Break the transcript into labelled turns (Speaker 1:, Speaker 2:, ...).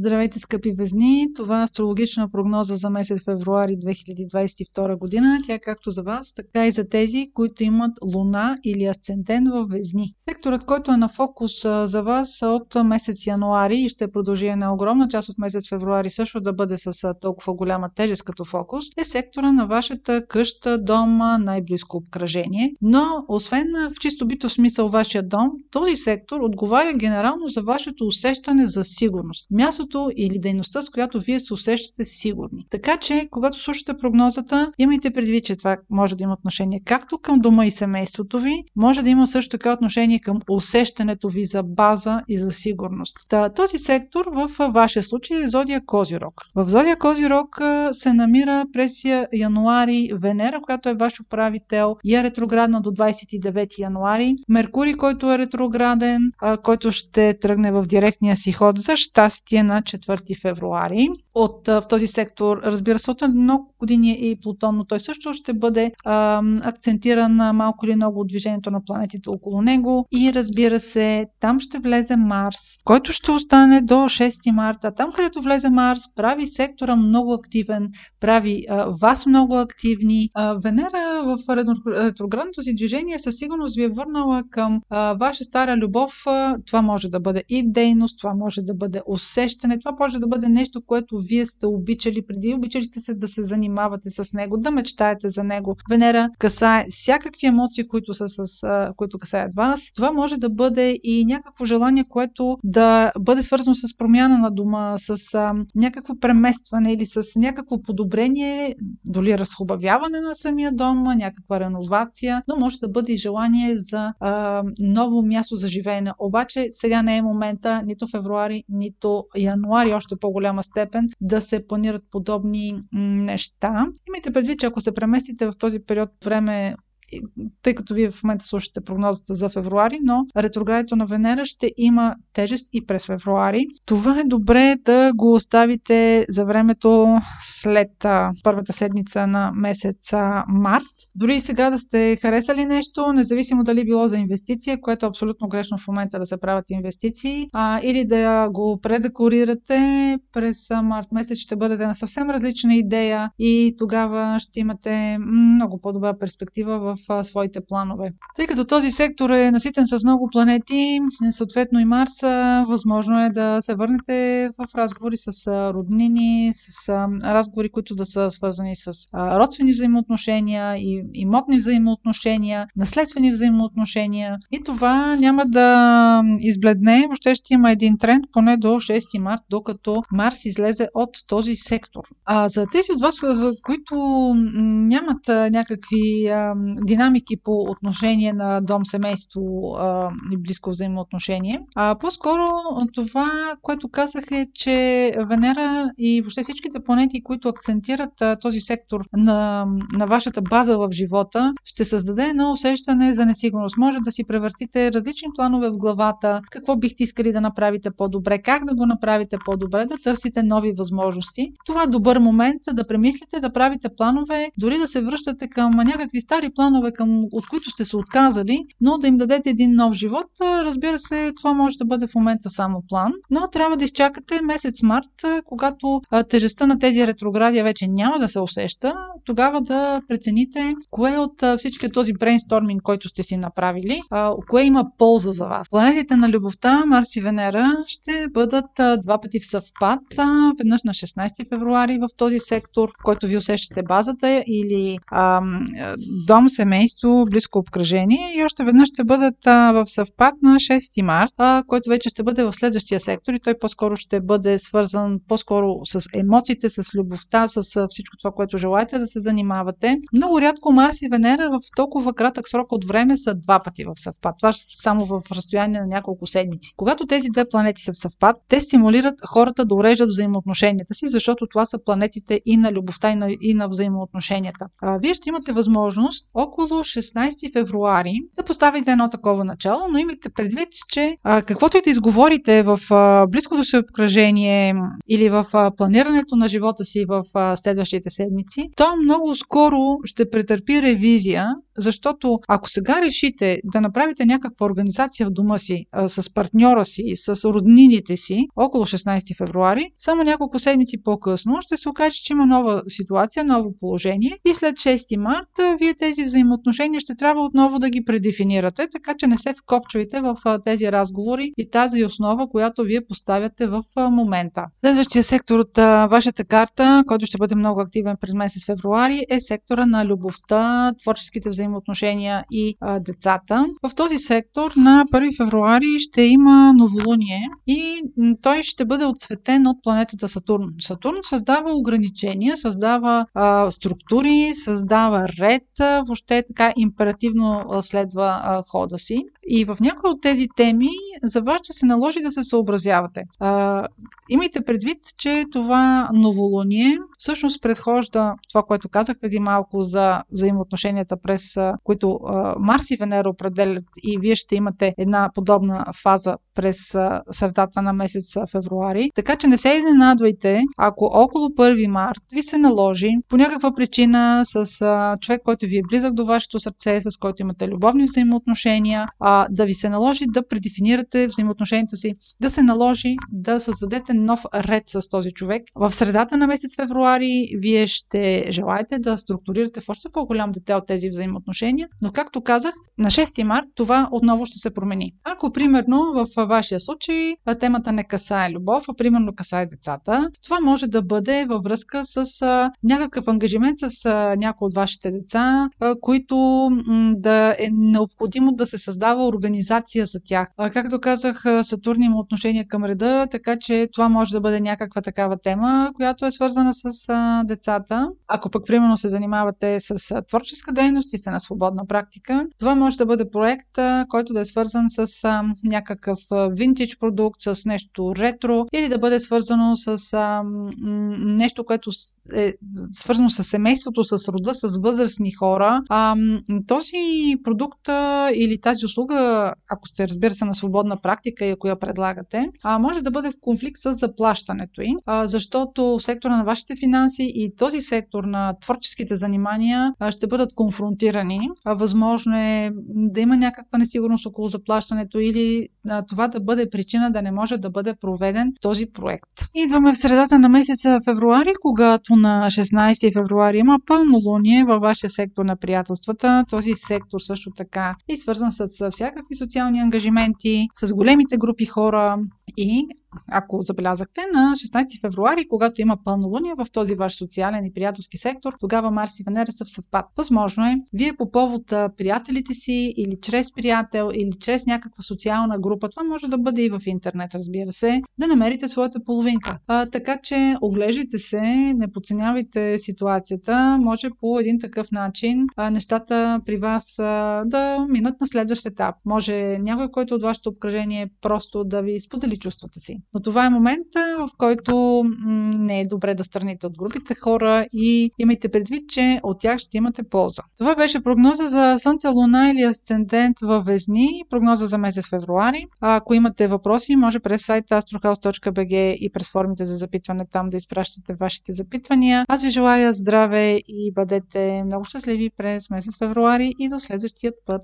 Speaker 1: Здравейте, скъпи везни! Това е астрологична прогноза за месец февруари 2022 година. Тя е както за вас, така и за тези, които имат луна или асцендент в везни. Секторът, който е на фокус за вас от месец януари и ще продължи една огромна част от месец февруари също да бъде с толкова голяма тежест като фокус, е сектора на вашата къща, дома, най-близко обкръжение. Но, освен в чисто бито смисъл вашия дом, този сектор отговаря генерално за вашето усещане за сигурност. Мястото мястото или дейността, с която вие се усещате сигурни. Така че, когато слушате прогнозата, имайте предвид, че това може да има отношение както към дома и семейството ви, може да има също така отношение към усещането ви за база и за сигурност. Та, този сектор в вашия случай е Зодия Козирог. В Зодия Козирог се намира през януари Венера, която е ваш управител и е ретроградна до 29 януари. Меркурий, който е ретрограден, който ще тръгне в директния си ход за щастие на 4 февруари. От, в този сектор, разбира се, от много години е и Плутон, но той също ще бъде а, акцентиран малко или много от движението на планетите около него. И разбира се, там ще влезе Марс, който ще остане до 6 марта. Там, където влезе Марс, прави сектора много активен, прави а, вас много активни. А, Венера в ретроградното си движение със сигурност ви е върнала към а, ваша стара любов. Това може да бъде и дейност, това може да бъде усещане. Това може да бъде нещо, което вие сте обичали преди. Обичали сте се да се занимавате с него, да мечтаете за него. Венера касае всякакви емоции, които, са с, които касаят вас. Това може да бъде и някакво желание, което да бъде свързано с промяна на дома, с а, някакво преместване или с някакво подобрение, доли разхубавяване на самия дом, някаква реновация, но може да бъде и желание за а, ново място за живеене. Обаче сега не е момента, нито февруари, нито януари още по-голяма степен да се планират подобни неща. Имайте предвид, че ако се преместите в този период време тъй като вие в момента слушате прогнозата за февруари, но ретроградито на Венера ще има тежест и през февруари. Това е добре да го оставите за времето след първата седмица на месец март. Дори сега да сте харесали нещо, независимо дали било за инвестиция, което е абсолютно грешно в момента да се правят инвестиции, а, или да го предекорирате през март месец, ще бъдете на съвсем различна идея и тогава ще имате много по-добра перспектива в а, своите планове. Тъй като този сектор е наситен с много планети, съответно и Марс, възможно е да се върнете в разговори с а, роднини, с разговори, които да са свързани с родствени взаимоотношения и имотни взаимоотношения, наследствени взаимоотношения. И това няма да избледне, въобще ще има един тренд поне до 6 март, докато Марс излезе от този сектор. А за тези от вас, за които нямат някакви динамики по отношение на дом, семейство а, и близко взаимоотношение. А по-скоро това, което казах е, че Венера и въобще всичките планети, които акцентират а, този сектор на, на вашата база в живота, ще създаде едно усещане за несигурност. Може да си превъртите различни планове в главата, какво бихте искали да направите по-добре, как да го направите по-добре, да търсите нови възможности. Това е добър момент да премислите, да правите планове, дори да се връщате към някакви стари планове, планове, към, от които сте се отказали, но да им дадете един нов живот. Разбира се, това може да бъде в момента само план, но трябва да изчакате месец март, когато тежестта на тези ретроградия вече няма да се усеща, тогава да прецените кое от всички този брейнсторминг, който сте си направили, кое има полза за вас. Планетите на любовта, Марс и Венера, ще бъдат два пъти в съвпад, веднъж на 16 февруари в този сектор, в който ви усещате базата или ам, дом, семейство, близко обкръжение и още веднъж ще бъдат в съвпад на 6 март, който вече ще бъде в следващия сектор и той по-скоро ще бъде свързан по-скоро с емоциите, с любовта, с всичко това, което желаете да се занимавате. Много рядко Марс и Венера в толкова кратък срок от време са два пъти в съвпад. Това само в разстояние на няколко седмици. Когато тези две планети са в съвпад, те стимулират хората да уреждат взаимоотношенията си, защото това са планетите и на любовта, и на, и на взаимоотношенията. А, вие ще имате възможност около 16 февруари да поставите едно такова начало, но имайте предвид, че а, каквото и да изговорите в а, близкото си обкръжение или в а, планирането на живота си в а, следващите седмици, то много скоро ще претърпи ревизия защото ако сега решите да направите някаква организация в дома си, а, с партньора си, с роднините си, около 16 февруари, само няколко седмици по-късно ще се окаже, че има нова ситуация, ново положение и след 6 марта вие тези взаимоотношения ще трябва отново да ги предефинирате, така че не се вкопчвайте в тези разговори и тази основа, която вие поставяте в момента. Следващия сектор от вашата карта, който ще бъде много активен през месец февруари, е сектора на любовта, творческите взаимоотношения и а, децата. В този сектор на 1 февруари ще има новолуние и той ще бъде отсветен от планетата Сатурн. Сатурн създава ограничения, създава а, структури, създава ред, а, въобще така императивно следва а, хода си. И в някои от тези теми за вас ще се наложи да се съобразявате. А, имайте предвид, че това новолуние всъщност предхожда това, което казах преди малко за взаимоотношенията, през които Марс и Венера определят и вие ще имате една подобна фаза през средата на месец февруари. Така че не се изненадвайте, ако около 1 март ви се наложи по някаква причина с човек, който ви е близък до вашето сърце, с който имате любовни взаимоотношения, а, да ви се наложи да предефинирате взаимоотношенията си, да се наложи да създадете нов ред с този човек. В средата на месец февруари вие ще желаете да структурирате в още по-голям детел тези взаимоотношения, но както казах, на 6 март това отново ще се промени. Ако примерно в вашия случай темата не касае любов, а примерно касае децата, това може да бъде във връзка с а, някакъв ангажимент с а, някои от вашите деца, а, които м, да е необходимо да се създава организация за тях. А, както казах, Сатурн има отношение към реда, така че това може да бъде някаква такава тема, която е свързана с а, децата. Ако пък примерно се занимавате с а, творческа дейност и сте на свободна практика, това може да бъде проект, а, който да е свързан с а, някакъв винтидж продукт, с нещо ретро или да бъде свързано с а, нещо, което е свързано с семейството, с рода, с възрастни хора. А, този продукт а, или тази услуга, ако сте разбира се на свободна практика и ако я предлагате, а, може да бъде в конфликт с заплащането им, защото сектора на вашите финанси и този сектор на творческите занимания ще бъдат конфронтирани. Възможно е да има някаква несигурност около заплащането или това да бъде причина да не може да бъде проведен този проект. Идваме в средата на месеца февруари, когато на 16 февруари има пълнолуние във вашия сектор на приятелствата. Този сектор също така е свързан с всякакви социални ангажименти, с големите групи хора и ако забелязахте, на 16 февруари, когато има пълнолуние в този ваш социален и приятелски сектор, тогава Марс и Венера са в съвпад. Възможно е, вие по повод приятелите си или чрез приятел или чрез някаква социална група, това може да бъде и в интернет, разбира се, да намерите своята половинка. А, така че оглеждайте се, не подценявайте ситуацията, може по един такъв начин а, нещата при вас а, да минат на следващ етап. Може някой, който от вашето обкръжение просто да ви сподели чувствата си. Но това е момента, в който не е добре да страните от групите хора и имайте предвид, че от тях ще имате полза. Това беше прогноза за Слънце, Луна или Асцендент във Везни, прогноза за месец февруари. Ако имате въпроси, може през сайта astrohouse.bg и през формите за запитване там да изпращате вашите запитвания. Аз ви желая здраве и бъдете много щастливи през месец февруари и до следващия път.